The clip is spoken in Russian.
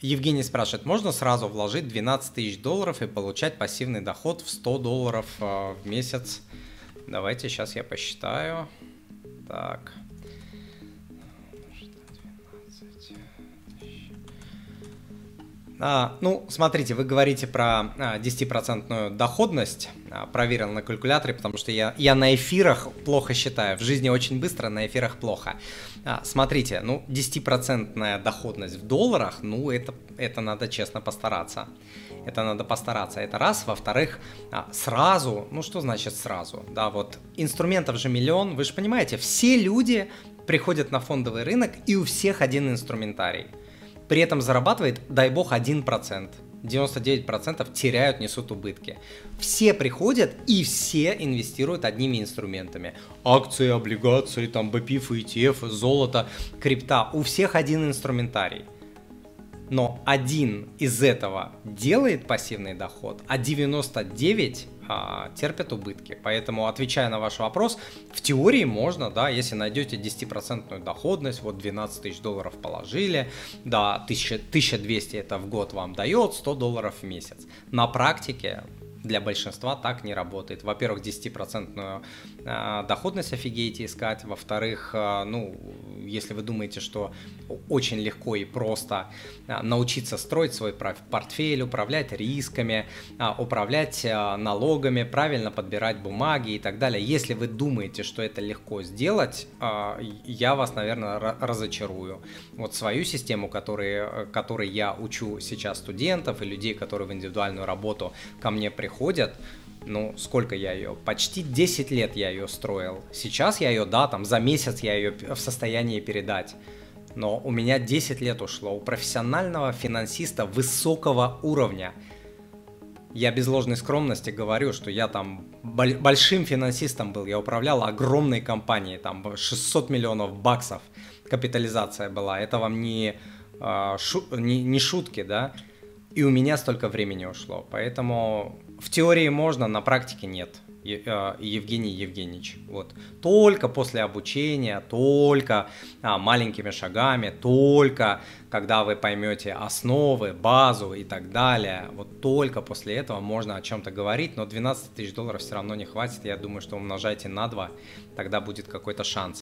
Евгений спрашивает, можно сразу вложить 12 тысяч долларов и получать пассивный доход в 100 долларов э, в месяц? Давайте сейчас я посчитаю. Так. А, ну, смотрите, вы говорите про а, 10% доходность, а, проверил на калькуляторе, потому что я, я на эфирах плохо считаю, в жизни очень быстро, на эфирах плохо. А, смотрите, ну, 10% доходность в долларах, ну, это, это надо честно постараться. Это надо постараться, это раз. Во-вторых, а, сразу, ну, что значит сразу? Да, вот инструментов же миллион, вы же понимаете, все люди приходят на фондовый рынок, и у всех один инструментарий – при этом зарабатывает, дай бог, 1%. 99% теряют, несут убытки. Все приходят и все инвестируют одними инструментами. Акции, облигации, там BPIF, ETF, золото, крипта. У всех один инструментарий. Но один из этого делает пассивный доход, а 99 а, терпят убытки. Поэтому, отвечая на ваш вопрос, в теории можно, да, если найдете 10% доходность, вот 12 тысяч долларов положили, да, 1000, 1200 это в год вам дает, 100 долларов в месяц. На практике для большинства так не работает. Во-первых, 10% а, доходность офигеете искать. Во-вторых, а, ну, если вы думаете, что очень легко и просто а, научиться строить свой портфель, управлять рисками, управлять налогами, правильно подбирать бумаги и так далее. Если вы думаете, что это легко сделать, я вас, наверное, разочарую. Вот свою систему, который, которой я учу сейчас студентов и людей, которые в индивидуальную работу ко мне приходят, приходят, ну, сколько я ее, почти 10 лет я ее строил. Сейчас я ее, да, там за месяц я ее в состоянии передать. Но у меня 10 лет ушло. У профессионального финансиста высокого уровня. Я без ложной скромности говорю, что я там большим финансистом был. Я управлял огромной компанией, там 600 миллионов баксов капитализация была. Это вам не, а, не, не шутки, да? И у меня столько времени ушло. Поэтому в теории можно, на практике нет. Э, Евгений Евгеньевич. Вот. Только после обучения, только а, маленькими шагами, только когда вы поймете основы, базу и так далее, вот только после этого можно о чем-то говорить, но 12 тысяч долларов все равно не хватит, я думаю, что умножайте на 2, тогда будет какой-то шанс.